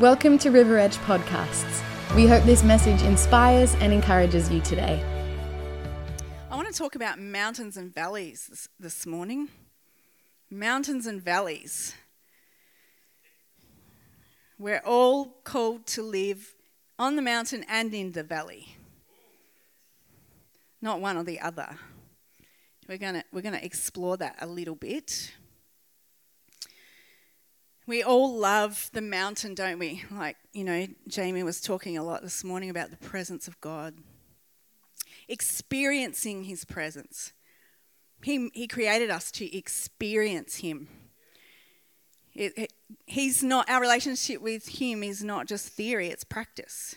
Welcome to River Edge Podcasts. We hope this message inspires and encourages you today. I want to talk about mountains and valleys this, morning. Mountains and valleys. We're all called to live on the mountain and in the valley, not one or the other. We're going to we're going to explore that a little bit. We all love the mountain, don't we? Like, you know, Jamie was talking a lot this morning about the presence of God, experiencing His presence. He, he created us to experience Him. It, it, he's not, our relationship with Him is not just theory, it's practice.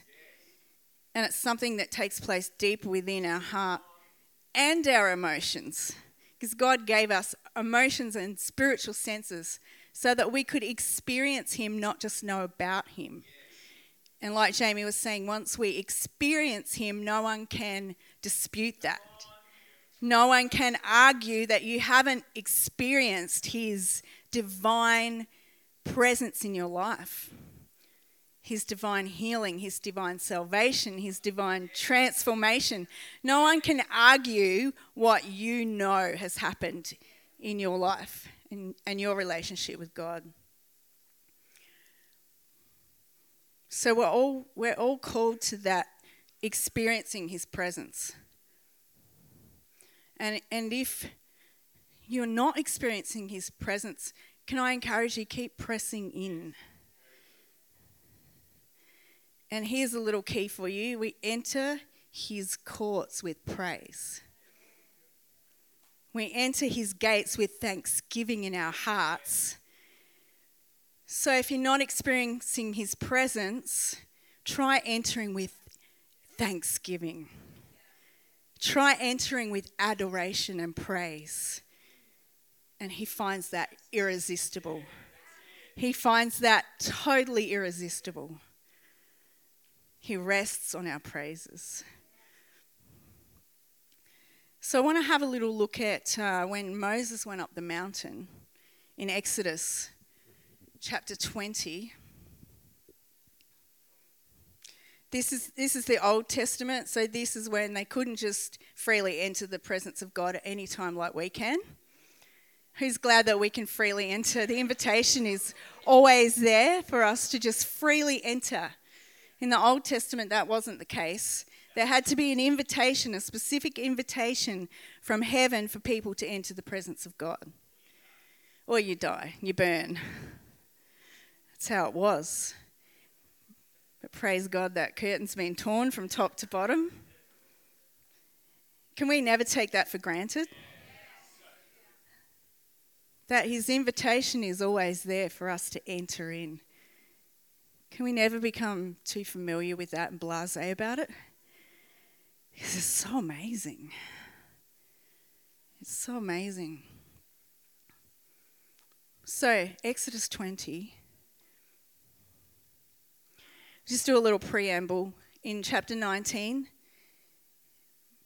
And it's something that takes place deep within our heart and our emotions. Because God gave us emotions and spiritual senses so that we could experience Him, not just know about Him. And like Jamie was saying, once we experience Him, no one can dispute that. No one can argue that you haven't experienced His divine presence in your life. His divine healing, His divine salvation, His divine transformation. No one can argue what you know has happened in your life and, and your relationship with God. So we're all, we're all called to that experiencing His presence. And, and if you're not experiencing His presence, can I encourage you keep pressing in? And here's a little key for you we enter His courts with praise. We enter his gates with thanksgiving in our hearts. So if you're not experiencing his presence, try entering with thanksgiving. Try entering with adoration and praise. And he finds that irresistible. He finds that totally irresistible. He rests on our praises. So I want to have a little look at uh, when Moses went up the mountain in Exodus chapter 20. This is, this is the Old Testament, so this is when they couldn't just freely enter the presence of God at any time like we can. Who's glad that we can freely enter? The invitation is always there for us to just freely enter. In the Old Testament, that wasn't the case. There had to be an invitation, a specific invitation from heaven for people to enter the presence of God. Or you die, you burn. That's how it was. But praise God, that curtain's been torn from top to bottom. Can we never take that for granted? That His invitation is always there for us to enter in. Can we never become too familiar with that and blase about it? This is so amazing. It's so amazing. So, Exodus 20. Just do a little preamble. In chapter 19,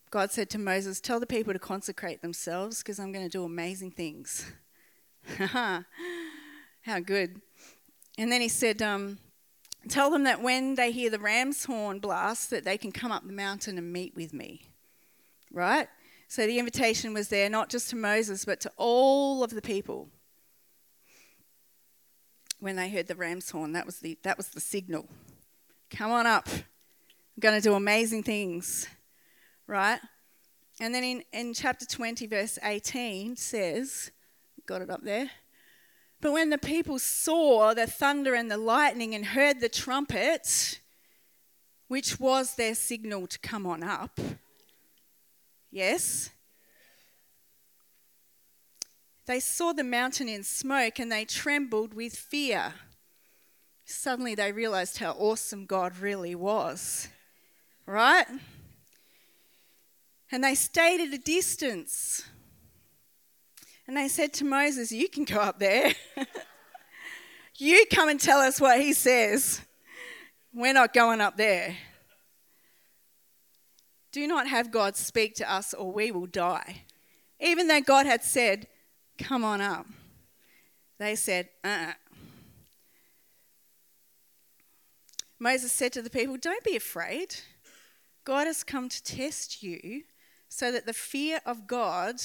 God said to Moses, Tell the people to consecrate themselves because I'm going to do amazing things. How good. And then he said, um, Tell them that when they hear the ram's horn blast, that they can come up the mountain and meet with me. Right? So the invitation was there not just to Moses, but to all of the people. When they heard the ram's horn, that was the, that was the signal. Come on up. I'm going to do amazing things. Right? And then in, in chapter 20, verse 18 says, got it up there. But when the people saw the thunder and the lightning and heard the trumpet, which was their signal to come on up, yes, they saw the mountain in smoke and they trembled with fear. Suddenly they realized how awesome God really was, right? And they stayed at a distance and they said to Moses, You can go up there. you come and tell us what he says. We're not going up there. Do not have God speak to us, or we will die. Even though God had said, Come on up, they said, uh uh-uh. Moses said to the people, Don't be afraid. God has come to test you so that the fear of God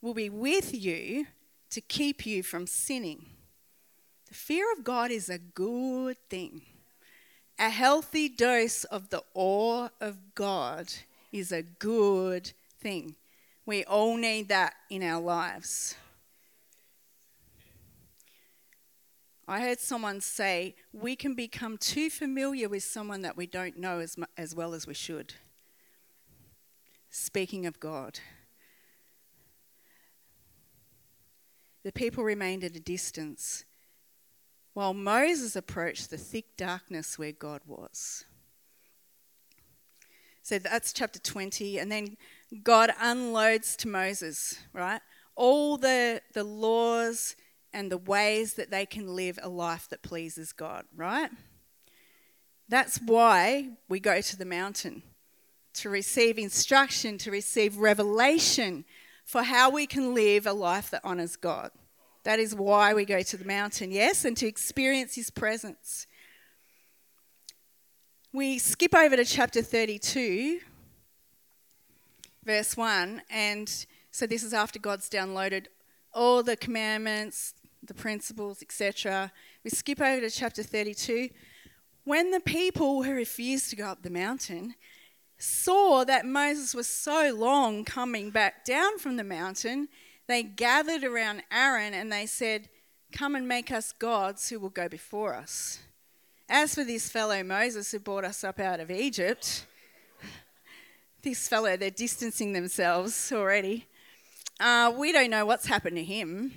will be with you to keep you from sinning. The fear of God is a good thing. A healthy dose of the awe of God is a good thing. We all need that in our lives. I heard someone say, we can become too familiar with someone that we don't know as, as well as we should. Speaking of God, the people remained at a distance while Moses approached the thick darkness where God was. So that's chapter 20. And then God unloads to Moses, right? All the, the laws and the ways that they can live a life that pleases God, right? That's why we go to the mountain to receive instruction, to receive revelation for how we can live a life that honors God. That is why we go to the mountain, yes, and to experience His presence. We skip over to chapter 32, verse 1, and so this is after God's downloaded all the commandments, the principles, etc. We skip over to chapter 32. When the people who refused to go up the mountain saw that Moses was so long coming back down from the mountain, they gathered around Aaron and they said, Come and make us gods who will go before us. As for this fellow Moses who brought us up out of Egypt, this fellow, they're distancing themselves already. Uh, we don't know what's happened to him.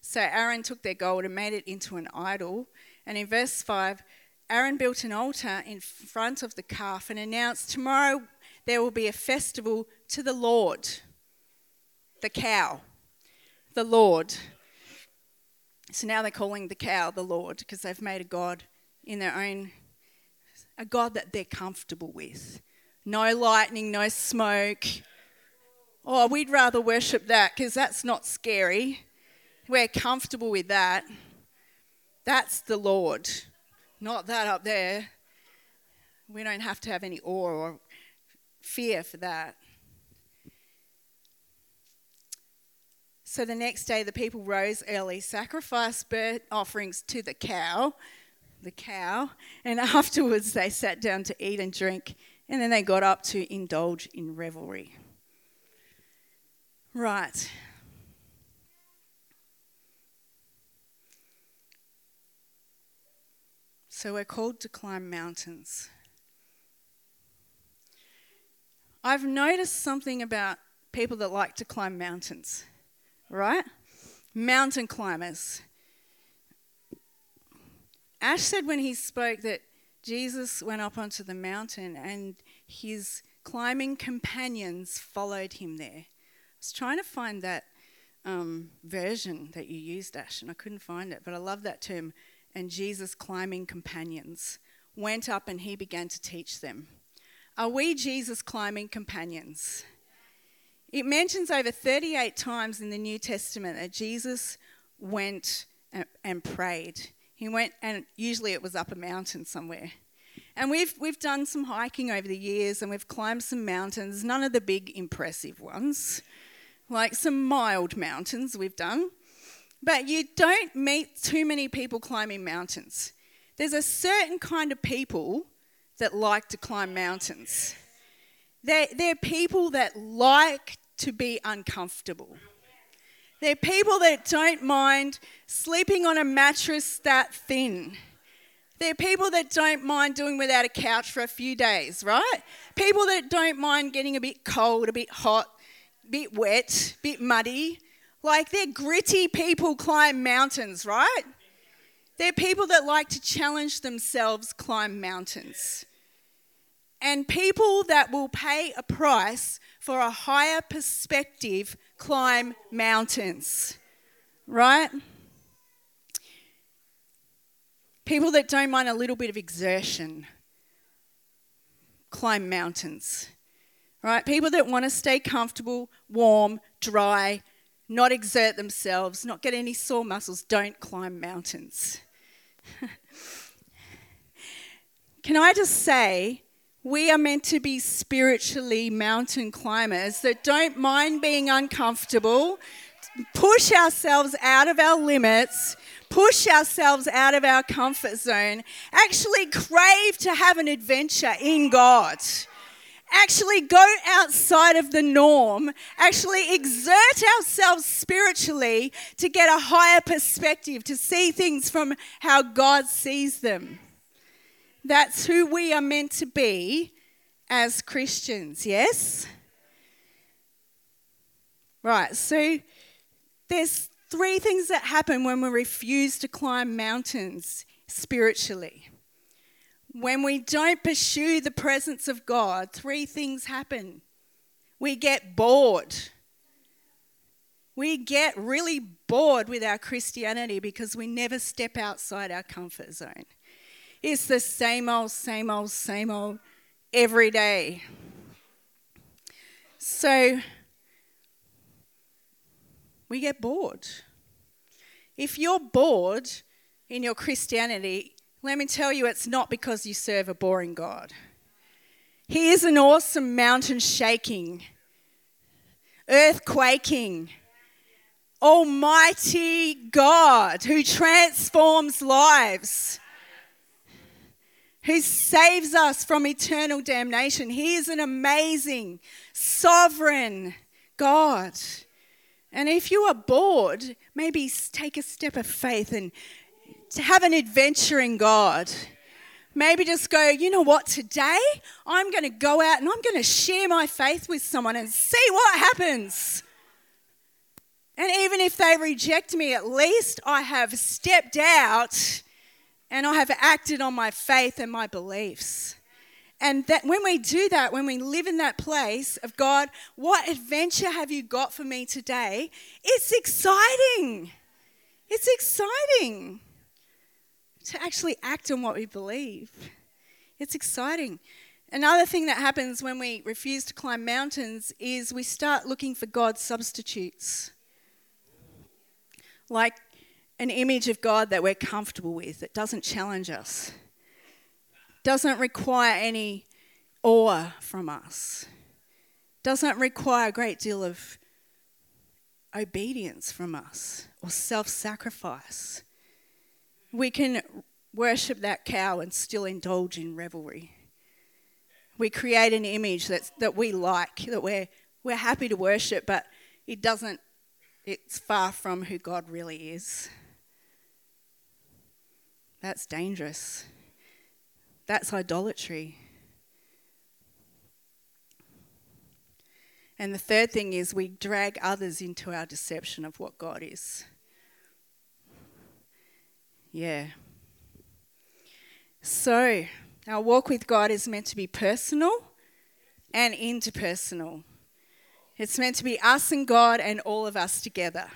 So Aaron took their gold and made it into an idol. And in verse 5, Aaron built an altar in front of the calf and announced, Tomorrow there will be a festival to the Lord, the cow, the Lord. So now they're calling the cow the Lord because they've made a God in their own, a God that they're comfortable with. No lightning, no smoke. Oh, we'd rather worship that because that's not scary we're comfortable with that, that's the Lord, not that up there. We don't have to have any awe or fear for that. So the next day, the people rose early, sacrificed burnt offerings to the cow, the cow, and afterwards they sat down to eat and drink, and then they got up to indulge in revelry. Right, So we're called to climb mountains. I've noticed something about people that like to climb mountains, right? Mountain climbers. Ash said when he spoke that Jesus went up onto the mountain and his climbing companions followed him there. I was trying to find that um, version that you used, Ash, and I couldn't find it, but I love that term and Jesus' climbing companions went up and he began to teach them. Are we Jesus' climbing companions? It mentions over 38 times in the New Testament that Jesus went and prayed. He went, and usually it was up a mountain somewhere. And we've, we've done some hiking over the years and we've climbed some mountains, none of the big impressive ones, like some mild mountains we've done. But you don't meet too many people climbing mountains. There's a certain kind of people that like to climb mountains. They're, they're people that like to be uncomfortable. They're people that don't mind sleeping on a mattress that thin. They're people that don't mind doing without a couch for a few days, right? People that don't mind getting a bit cold, a bit hot, a bit wet, a bit muddy. Like they're gritty people climb mountains, right? They're people that like to challenge themselves climb mountains. And people that will pay a price for a higher perspective climb mountains, right? People that don't mind a little bit of exertion climb mountains, right? People that want to stay comfortable, warm, dry, not exert themselves, not get any sore muscles, don't climb mountains. Can I just say, we are meant to be spiritually mountain climbers that don't mind being uncomfortable, push ourselves out of our limits, push ourselves out of our comfort zone, actually crave to have an adventure in God. Actually, go outside of the norm, actually exert ourselves spiritually to get a higher perspective, to see things from how God sees them. That's who we are meant to be as Christians, yes? Right, so there's three things that happen when we refuse to climb mountains spiritually. When we don't pursue the presence of God, three things happen. We get bored. We get really bored with our Christianity because we never step outside our comfort zone. It's the same old, same old, same old every day. So we get bored. If you're bored in your Christianity, let me tell you, it's not because you serve a boring God. He is an awesome mountain shaking, earth quaking, almighty God who transforms lives who saves us from eternal damnation. He is an amazing, sovereign God. And if you are bored, maybe take a step of faith and to have an adventure in God. Maybe just go, you know what, today I'm going to go out and I'm going to share my faith with someone and see what happens. And even if they reject me, at least I have stepped out and I have acted on my faith and my beliefs. And that when we do that, when we live in that place of God, what adventure have you got for me today? It's exciting. It's exciting to actually act on what we believe. It's exciting. Another thing that happens when we refuse to climb mountains is we start looking for God's substitutes. Like an image of God that we're comfortable with, that doesn't challenge us, doesn't require any awe from us, doesn't require a great deal of obedience from us or self sacrifice. We can worship that cow and still indulge in revelry. We create an image that's, that we like, that we're, we're happy to worship, but it doesn't, it's far from who God really is. That's dangerous. That's idolatry. And the third thing is we drag others into our deception of what God is. Yeah. So, our walk with God is meant to be personal and interpersonal. It's meant to be us and God and all of us together.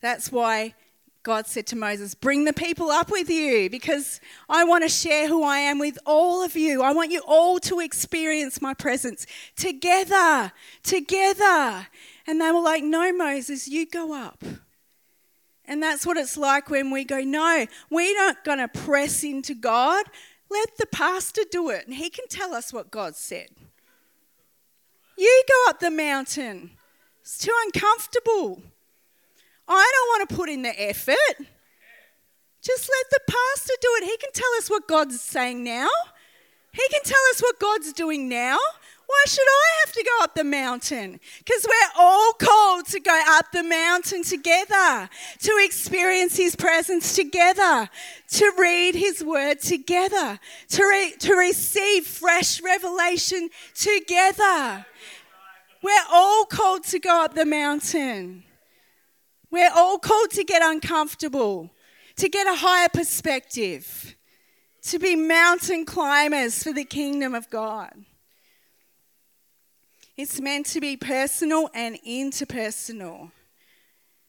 That's why God said to Moses, Bring the people up with you because I want to share who I am with all of you. I want you all to experience my presence together, together. And they were like, No, Moses, you go up. And that's what it's like when we go, No, we're not going to press into God. Let the pastor do it, and he can tell us what God said. You go up the mountain, it's too uncomfortable. I don't want to put in the effort. Just let the pastor do it. He can tell us what God's saying now. He can tell us what God's doing now. Why should I have to go up the mountain? Because we're all called to go up the mountain together, to experience His presence together, to read His word together, to, re- to receive fresh revelation together. We're all called to go up the mountain. We're all called to get uncomfortable, to get a higher perspective, to be mountain climbers for the kingdom of God. It's meant to be personal and interpersonal.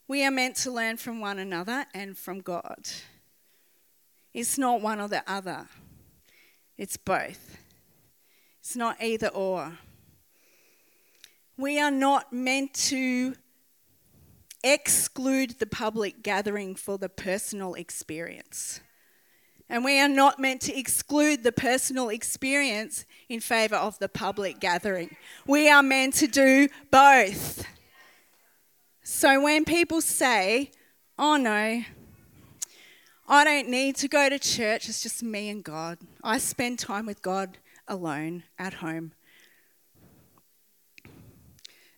We are meant to learn from one another and from God. It's not one or the other, it's both. It's not either or. We are not meant to exclude the public gathering for the personal experience. And we are not meant to exclude the personal experience in favour of the public gathering. We are meant to do both. So when people say, oh no, I don't need to go to church, it's just me and God, I spend time with God alone at home.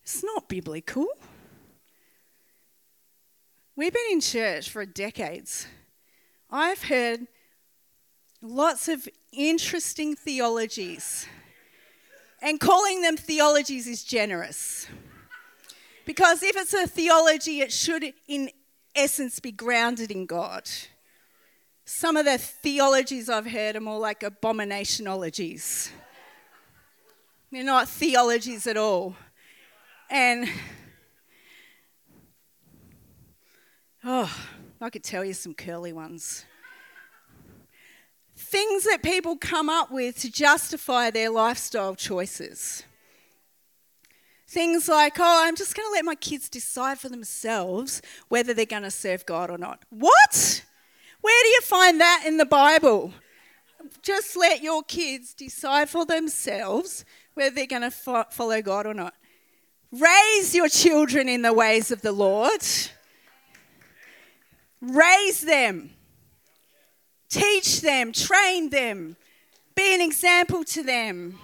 It's not biblical. We've been in church for decades. I've heard lots of interesting theologies. And calling them theologies is generous. Because if it's a theology, it should, in essence, be grounded in God. Some of the theologies I've heard are more like abominationologies. They're not theologies at all. And, oh, I could tell you some curly ones things that people come up with to justify their lifestyle choices. Things like, oh, I'm just going to let my kids decide for themselves whether they're going to serve God or not. What? Where do you find that in the Bible? Just let your kids decide for themselves whether they're going to fo- follow God or not. Raise your children in the ways of the Lord. Raise them. Teach them, train them, be an example to them.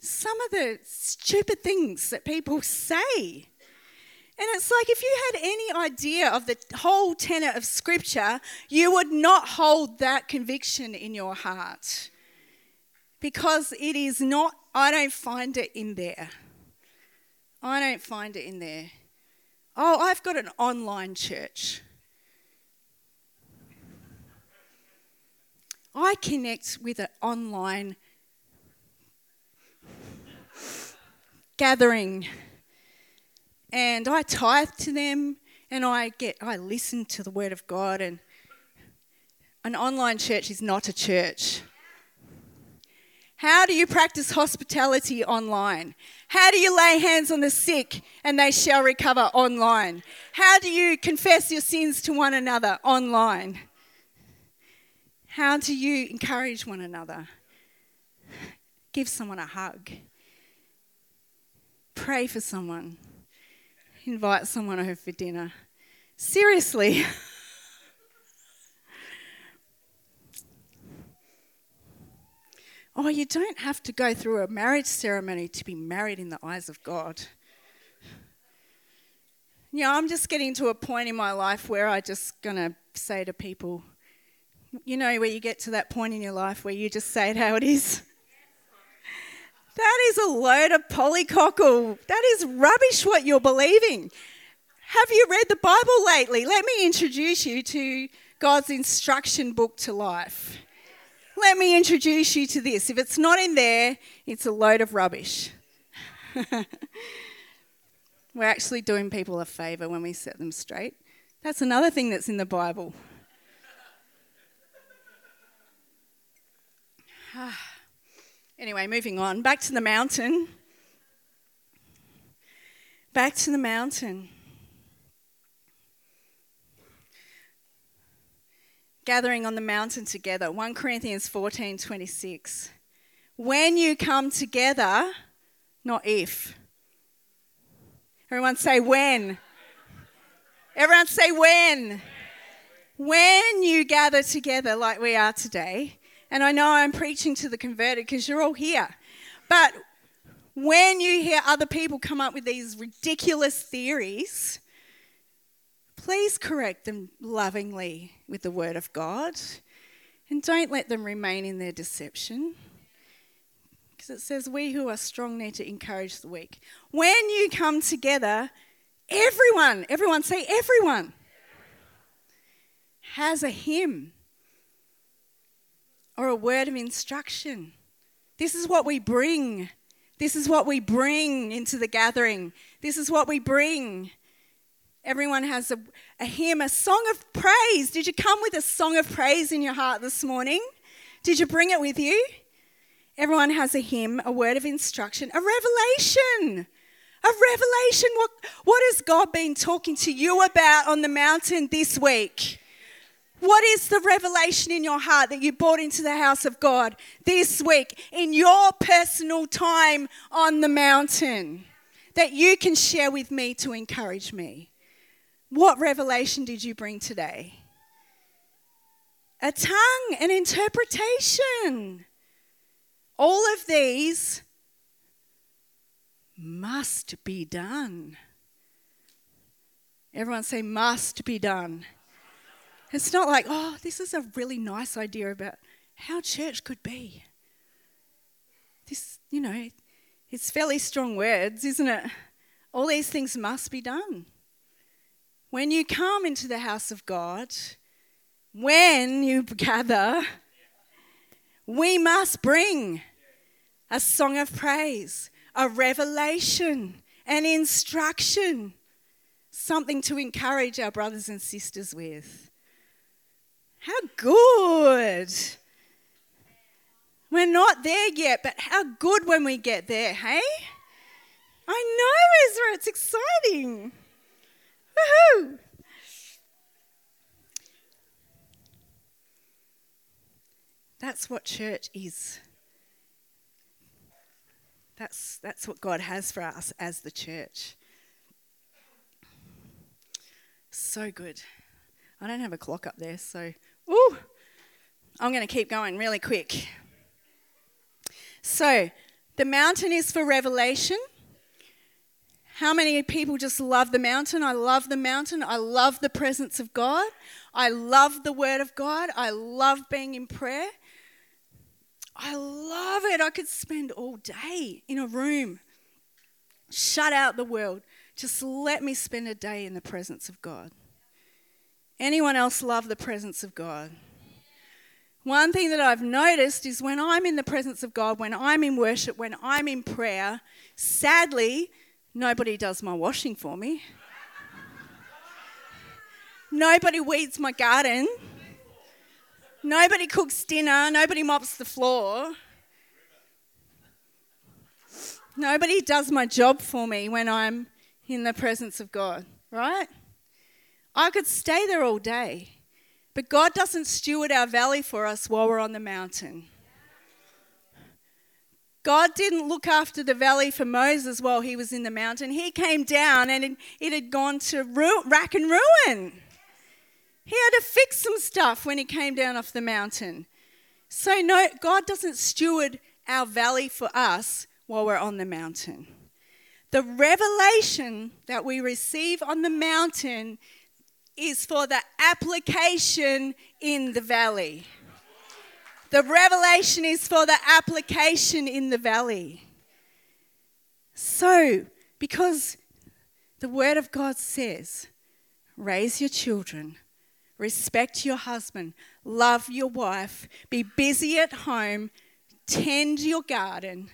Some of the stupid things that people say. And it's like if you had any idea of the whole tenet of Scripture, you would not hold that conviction in your heart. Because it is not, I don't find it in there. I don't find it in there. Oh, I've got an online church. I connect with an online gathering and I tithe to them and I get I listen to the word of God and an online church is not a church. How do you practice hospitality online? How do you lay hands on the sick and they shall recover online? How do you confess your sins to one another online? How do you encourage one another? Give someone a hug. Pray for someone. Invite someone over for dinner. Seriously. oh, you don't have to go through a marriage ceremony to be married in the eyes of God. Yeah, I'm just getting to a point in my life where I just gonna say to people, you know, where you get to that point in your life where you just say it how it is. That is a load of polycockle. That is rubbish what you're believing. Have you read the Bible lately? Let me introduce you to God's instruction book to life. Let me introduce you to this. If it's not in there, it's a load of rubbish. We're actually doing people a favour when we set them straight. That's another thing that's in the Bible. anyway, moving on. Back to the mountain. Back to the mountain. Gathering on the mountain together. 1 Corinthians 14 26. When you come together, not if. Everyone say when. Everyone say when. When you gather together like we are today, and I know I'm preaching to the converted because you're all here. But when you hear other people come up with these ridiculous theories, please correct them lovingly with the word of God. And don't let them remain in their deception. Because it says, We who are strong need to encourage the weak. When you come together, everyone, everyone say, everyone, has a hymn or a word of instruction. This is what we bring. This is what we bring into the gathering. This is what we bring. Everyone has a, a hymn, a song of praise. Did you come with a song of praise in your heart this morning? Did you bring it with you? Everyone has a hymn, a word of instruction, a revelation. A revelation. What, what has God been talking to you about on the mountain this week? What is the revelation in your heart that you brought into the house of God this week in your personal time on the mountain that you can share with me to encourage me? What revelation did you bring today? A tongue, an interpretation. All of these must be done. Everyone say, must be done. It's not like, oh, this is a really nice idea about how church could be. This, you know, it's fairly strong words, isn't it? All these things must be done. When you come into the house of God, when you gather, we must bring a song of praise, a revelation, an instruction, something to encourage our brothers and sisters with. How good! We're not there yet, but how good when we get there, hey? I know, Ezra, it's exciting. Woohoo! That's what church is. That's, that's what God has for us as the church. So good. I don't have a clock up there, so Ooh, I'm going to keep going really quick. So, the mountain is for revelation. How many people just love the mountain? I love the mountain. I love the presence of God. I love the Word of God. I love being in prayer. I love it. I could spend all day in a room, shut out the world. Just let me spend a day in the presence of God. Anyone else love the presence of God? One thing that I've noticed is when I'm in the presence of God, when I'm in worship, when I'm in prayer, sadly, nobody does my washing for me. nobody weeds my garden. Nobody cooks dinner. Nobody mops the floor. Nobody does my job for me when I'm in the presence of God, right? I could stay there all day. But God doesn't steward our valley for us while we're on the mountain. God didn't look after the valley for Moses while he was in the mountain. He came down and it had gone to rack and ruin. He had to fix some stuff when he came down off the mountain. So, no, God doesn't steward our valley for us while we're on the mountain. The revelation that we receive on the mountain is for the application in the valley. The revelation is for the application in the valley. So, because the Word of God says, raise your children, respect your husband, love your wife, be busy at home, tend your garden,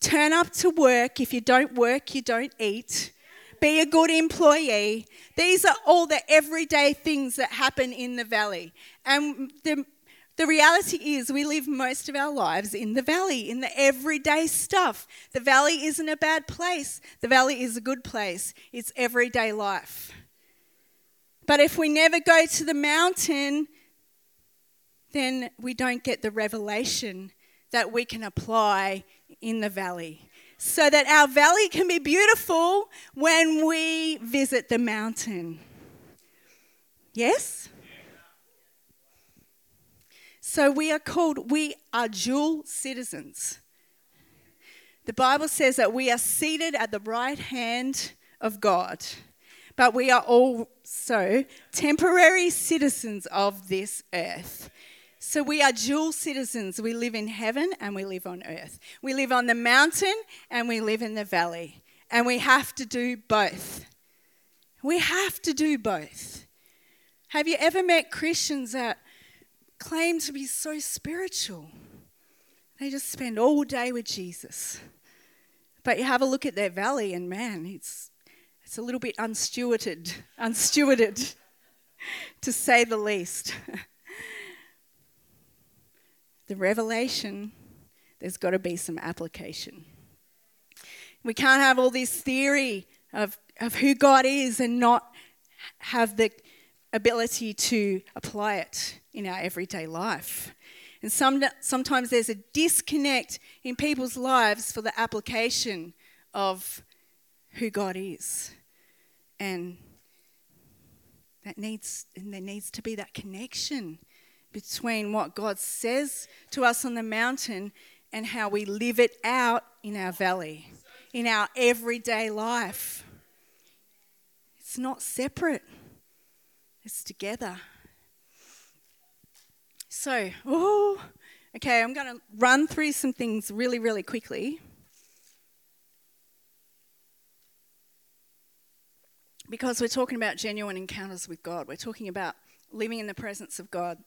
turn up to work. If you don't work, you don't eat be a good employee. These are all the everyday things that happen in the valley. And the, the reality is, we live most of our lives in the valley, in the everyday stuff. The valley isn't a bad place, the valley is a good place. It's everyday life. But if we never go to the mountain, then we don't get the revelation that we can apply in the valley so that our valley can be beautiful when we visit the mountain. Yes? So we are called, we are dual citizens. The Bible says that we are seated at the right hand of God, but we are also temporary citizens of this earth. So we are dual citizens. We live in heaven and we live on earth. We live on the mountain and we live in the valley. And we have to do both. We have to do both. Have you ever met Christians that claim to be so spiritual? They just spend all day with Jesus. But you have a look at their valley and man, it's it's a little bit unstewarded, unstewarded to say the least. the revelation, there's got to be some application. We can't have all this theory of, of who God is and not have the ability to apply it in our everyday life. And some, sometimes there's a disconnect in people's lives for the application of who God is. And that needs and there needs to be that connection between what God says to us on the mountain and how we live it out in our valley, in our everyday life. It's not separate. It's together. So, oh, okay, I'm going to run through some things really, really quickly. Because we're talking about genuine encounters with God. We're talking about living in the presence of God.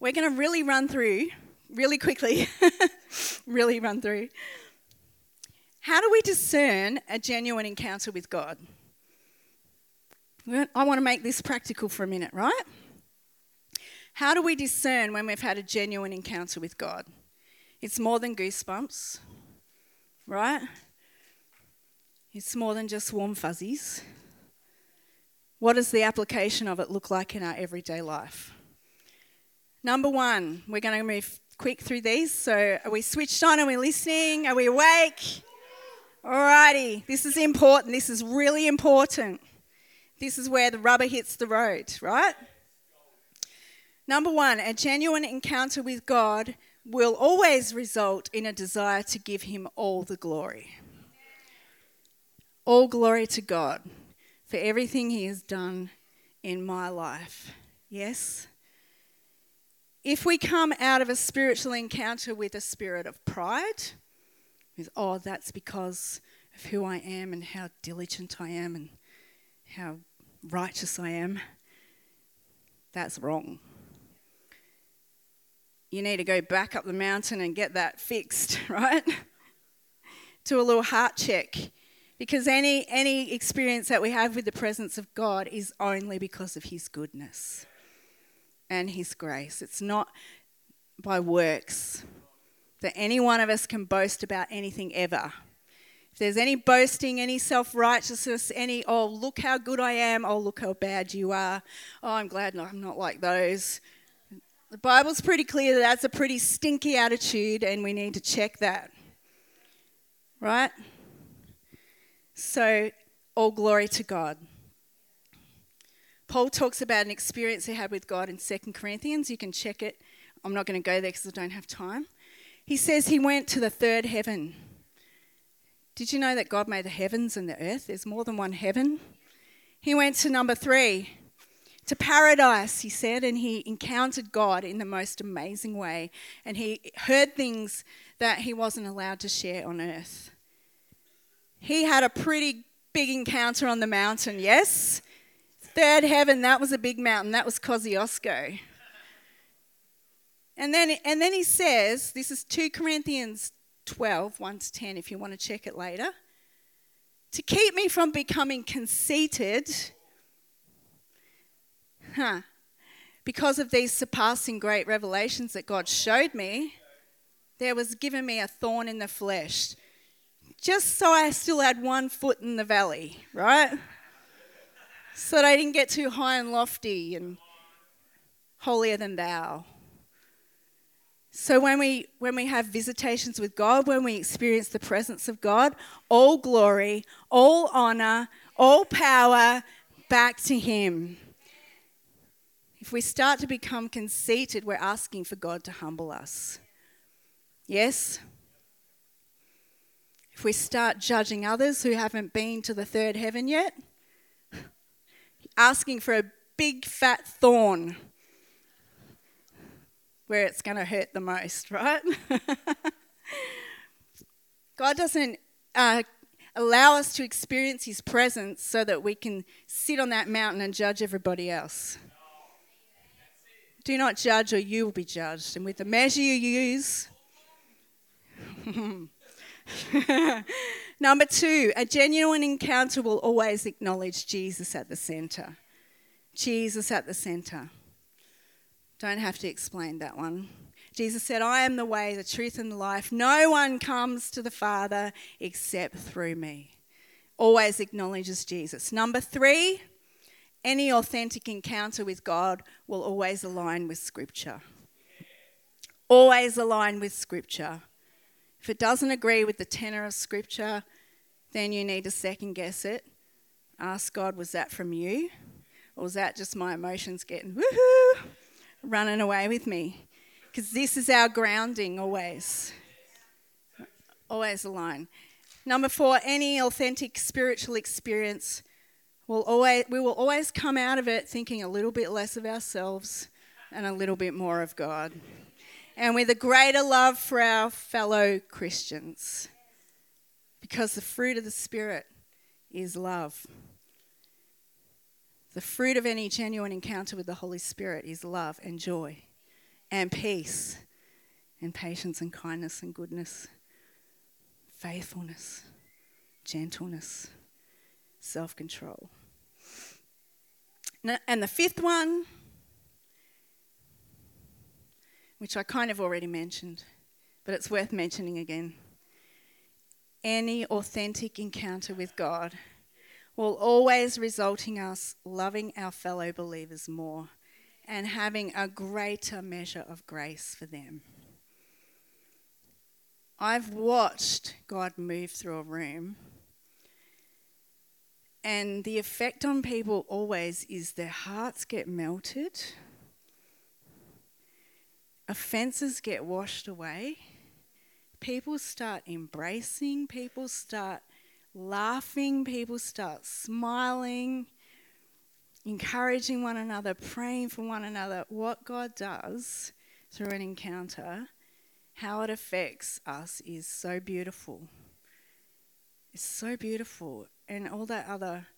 We're going to really run through, really quickly, really run through. How do we discern a genuine encounter with God? I want to make this practical for a minute, right? How do we discern when we've had a genuine encounter with God? It's more than goosebumps, right? It's more than just warm fuzzies. What does the application of it look like in our everyday life? Number one, we're going to move quick through these. So, are we switched on? Are we listening? Are we awake? Alrighty, this is important. This is really important. This is where the rubber hits the road, right? Number one, a genuine encounter with God will always result in a desire to give Him all the glory. All glory to God for everything He has done in my life. Yes? If we come out of a spiritual encounter with a spirit of pride, with, oh, that's because of who I am and how diligent I am and how righteous I am, that's wrong. You need to go back up the mountain and get that fixed, right? Do a little heart check. Because any, any experience that we have with the presence of God is only because of His goodness and His grace. It's not by works that any one of us can boast about anything ever If there's any boasting, any self righteousness, any, oh, look how good I am, oh, look how bad you are, oh, I'm glad I'm not like those. The Bible's pretty clear that that's a pretty stinky attitude, and we need to check that. Right? So, all glory to God. Paul talks about an experience he had with God in 2 Corinthians. You can check it. I'm not going to go there because I don't have time. He says he went to the third heaven. Did you know that God made the heavens and the earth? There's more than one heaven. He went to number three, to paradise, he said, and he encountered God in the most amazing way. And he heard things that he wasn't allowed to share on earth. He had a pretty big encounter on the mountain, yes? Third heaven, that was a big mountain. That was Kosciuszko. And then, and then he says, this is 2 Corinthians 12, 1 to 10, if you want to check it later. To keep me from becoming conceited, huh, because of these surpassing great revelations that God showed me, there was given me a thorn in the flesh. Just so I still had one foot in the valley, right? So that I didn't get too high and lofty and holier than thou. So when we when we have visitations with God, when we experience the presence of God, all glory, all honor, all power back to him. If we start to become conceited, we're asking for God to humble us. Yes? If we start judging others who haven't been to the third heaven yet, asking for a big fat thorn where it's going to hurt the most, right? God doesn't uh, allow us to experience His presence so that we can sit on that mountain and judge everybody else. Do not judge, or you will be judged. And with the measure you use, Number two, a genuine encounter will always acknowledge Jesus at the center. Jesus at the center. Don't have to explain that one. Jesus said, I am the way, the truth, and the life. No one comes to the Father except through me. Always acknowledges Jesus. Number three, any authentic encounter with God will always align with Scripture. Always align with Scripture. If it doesn't agree with the tenor of Scripture, then you need to second guess it. Ask God, was that from you? Or was that just my emotions getting woohoo, running away with me? Because this is our grounding always. Always align. Number four, any authentic spiritual experience will always, we will always come out of it thinking a little bit less of ourselves and a little bit more of God. And with a greater love for our fellow Christians. Because the fruit of the Spirit is love. The fruit of any genuine encounter with the Holy Spirit is love and joy and peace and patience and kindness and goodness, faithfulness, gentleness, self control. And the fifth one, which I kind of already mentioned, but it's worth mentioning again. Any authentic encounter with God will always result in us loving our fellow believers more and having a greater measure of grace for them. I've watched God move through a room and the effect on people always is their hearts get melted, offenses get washed away, people start embracing, people start laughing, people start smiling, encouraging one another, praying for one another. What God does through an encounter, how it affects us is so beautiful. It's so beautiful and all that other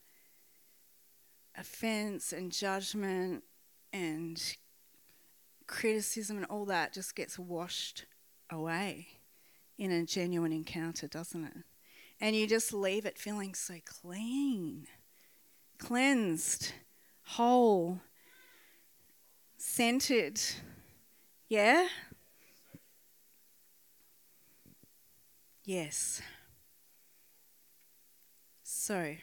offense and judgment and criticism and all that just gets washed away in a genuine encounter, doesn't it? And you just leave it feeling so clean, cleansed, whole, centered. Yeah? Yes. So,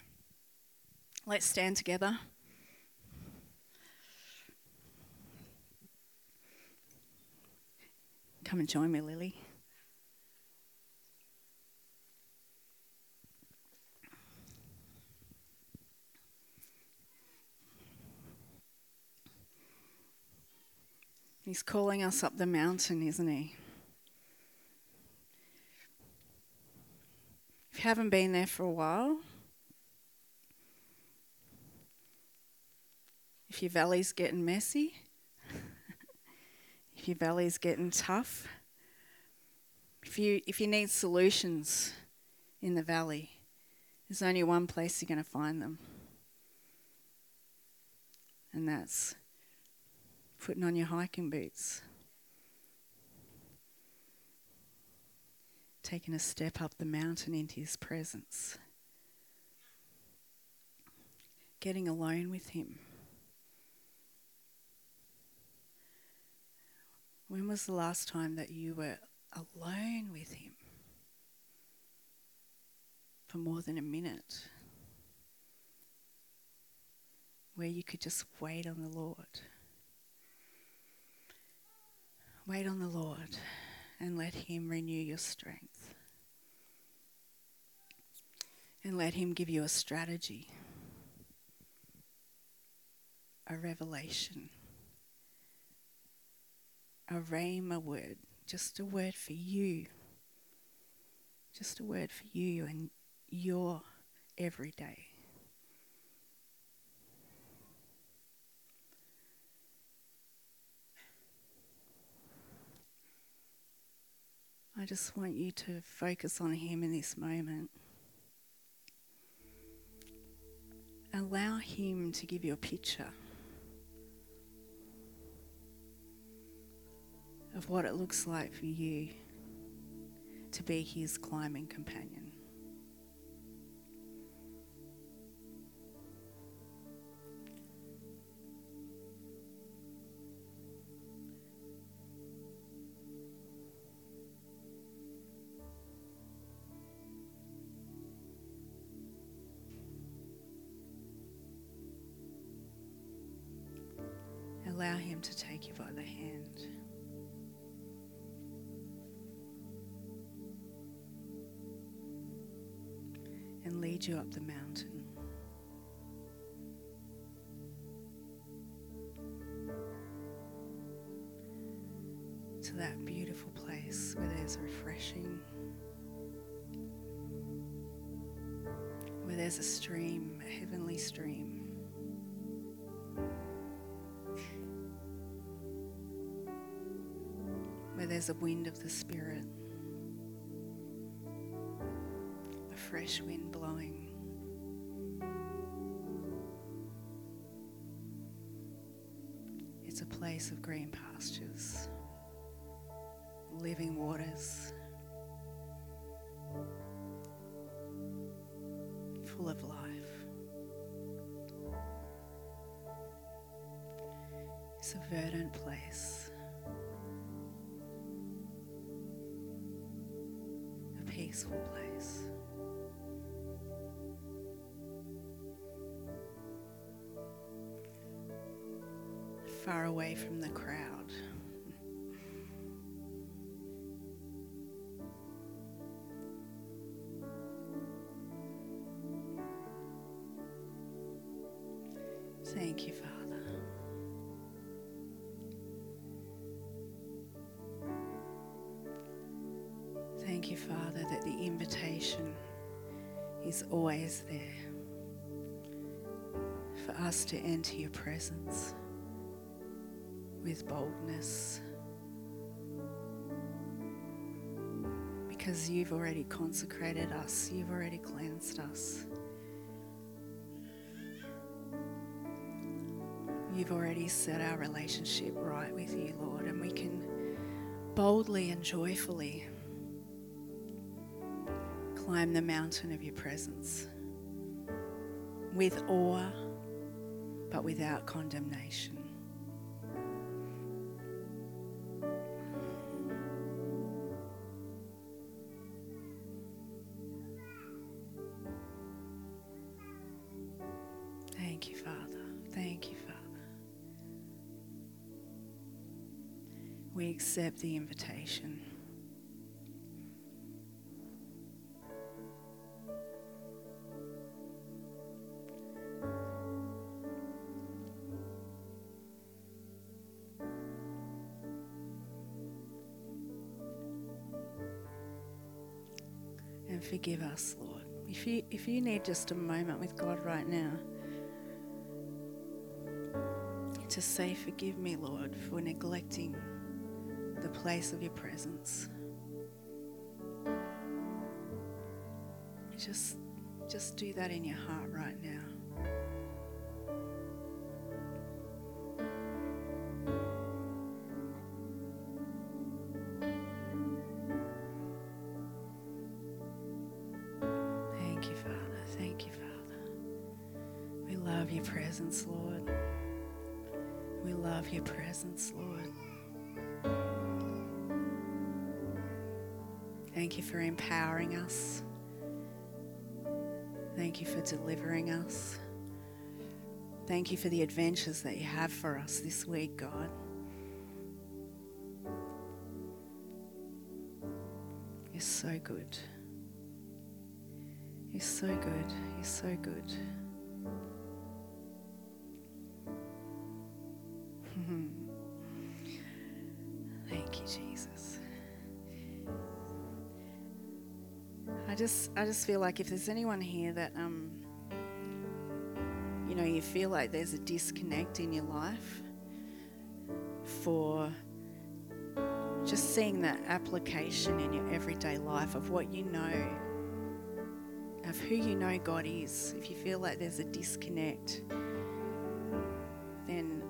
let's stand together. Come and join me, Lily. He's calling us up the mountain, isn't he? If you haven't been there for a while, if your valley's getting messy, your valley's getting tough, if you, if you need solutions in the valley, there's only one place you're going to find them. And that's putting on your hiking boots, taking a step up the mountain into His presence, getting alone with Him. When was the last time that you were alone with Him for more than a minute? Where you could just wait on the Lord. Wait on the Lord and let Him renew your strength. And let Him give you a strategy, a revelation a rhema word, just a word for you. Just a word for you and your everyday. I just want you to focus on Him in this moment. Allow Him to give you a picture. Of what it looks like for you to be his climbing companion. Lead you up the mountain. To that beautiful place where there's refreshing, where there's a stream, a heavenly stream. where there's a wind of the Spirit, fresh wind blowing. It's a place of green pastures, living waters, full of life. It's a verdant place. a peaceful place. Far away from the crowd. Thank you, Father. Thank you, Father, that the invitation is always there for us to enter your presence with boldness. Because you've already consecrated us, you've already cleansed us. You've already set our relationship right with you, Lord, and we can boldly and joyfully climb the mountain of your presence with awe, but without condemnation. The invitation. And forgive us, Lord. If you, if you need just a moment with God right now, to say, Forgive me, Lord, for neglecting the place of your presence. Just, just do that in your heart right now. Thank you for empowering us. Thank you for delivering us. Thank you for the adventures that you have for us this week, God. You're so good. You're so good. You're so good. I just, feel like if there's anyone here that, um, you know, you feel like there's a disconnect in your life for just seeing that application in your everyday life of what you know, of who you know God is, if you feel like there's a disconnect, then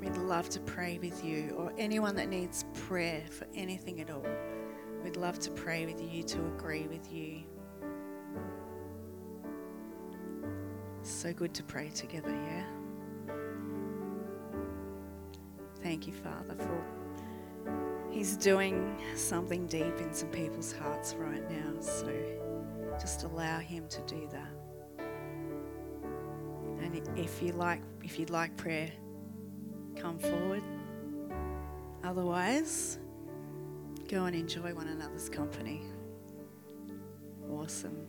we'd love to pray with you, or anyone that needs prayer for anything at all. We'd love to pray with you, to agree with you. So good to pray together, yeah? Thank you, Father, for He's doing something deep in some people's hearts right now. So just allow Him to do that. And if you like, if you'd like prayer, come forward. Otherwise, go and enjoy one another's company. Awesome.